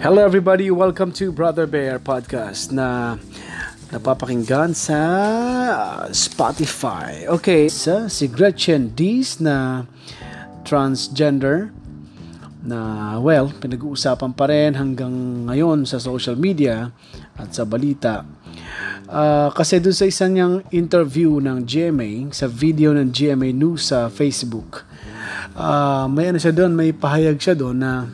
Hello everybody, welcome to Brother Bear Podcast na napapakinggan sa Spotify. Okay, sa si Gretchen Dees na transgender na well, pinag-uusapan pa rin hanggang ngayon sa social media at sa balita. Uh, kasi doon sa isang niyang interview ng GMA, sa video ng GMA News sa Facebook, uh, may ano siya doon, may pahayag siya doon na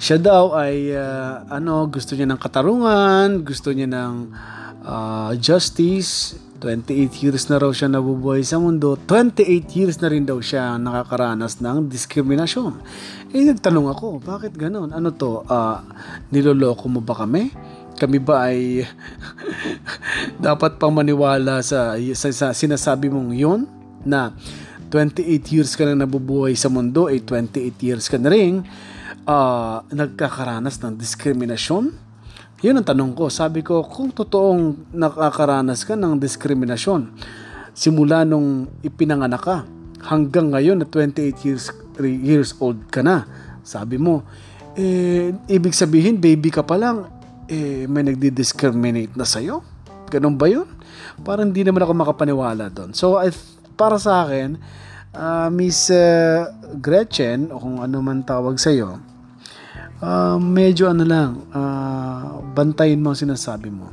siya daw ay uh, ano gusto niya ng katarungan, gusto niya ng uh, justice. 28 years na raw siya nabubuhay sa mundo. 28 years na rin daw siya nakakaranas ng diskriminasyon. Eh nagtanong ako, bakit ganoon? Ano to? Uh, niloloko mo ba kami? Kami ba ay dapat pang maniwala sa, sa, sa sinasabi mong yon na 28 years ka na nabubuhay sa mundo, eh 28 years ka na rin uh, nagkakaranas ng diskriminasyon? Yun ang tanong ko. Sabi ko, kung totoong nakakaranas ka ng diskriminasyon, simula nung ipinanganak ka, hanggang ngayon na 28 years, years old ka na, sabi mo, eh, ibig sabihin, baby ka pa lang, eh, may nagdi-discriminate na sa'yo? Ganun ba yun? Parang hindi naman ako makapaniwala doon. So, I, para sa akin, uh, Miss uh, Gretchen, o kung ano man tawag sa'yo, uh, medyo ano lang, uh, bantayin mo ang sinasabi mo.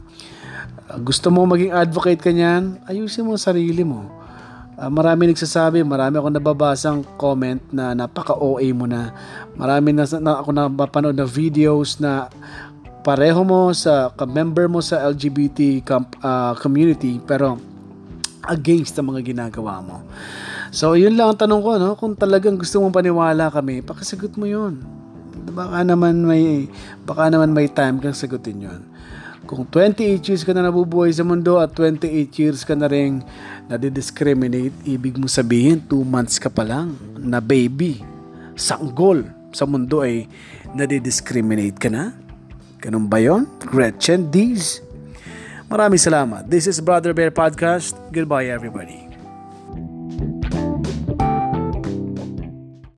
Uh, gusto mo maging advocate ka niyan, ayusin mo sarili mo. Uh, marami nagsasabi, marami akong nababasang comment na napaka-OA mo na. Marami na, na ako napapanood na videos na pareho mo sa member mo sa LGBT camp, uh, community pero against ang mga ginagawa mo. So, yun lang ang tanong ko, no? Kung talagang gusto mong paniwala kami, pakisagot mo yun baka naman may baka naman may time kang sagutin yon. Kung 28 years ka na nabubuhay sa mundo at 28 years ka na rin nadidiscriminate, ibig mo sabihin 2 months ka pa lang na baby, sanggol sa mundo ay nadidiscriminate ka na? Ganun ba yon? Gretchen Dees. Maraming salamat. This is Brother Bear Podcast. Goodbye everybody.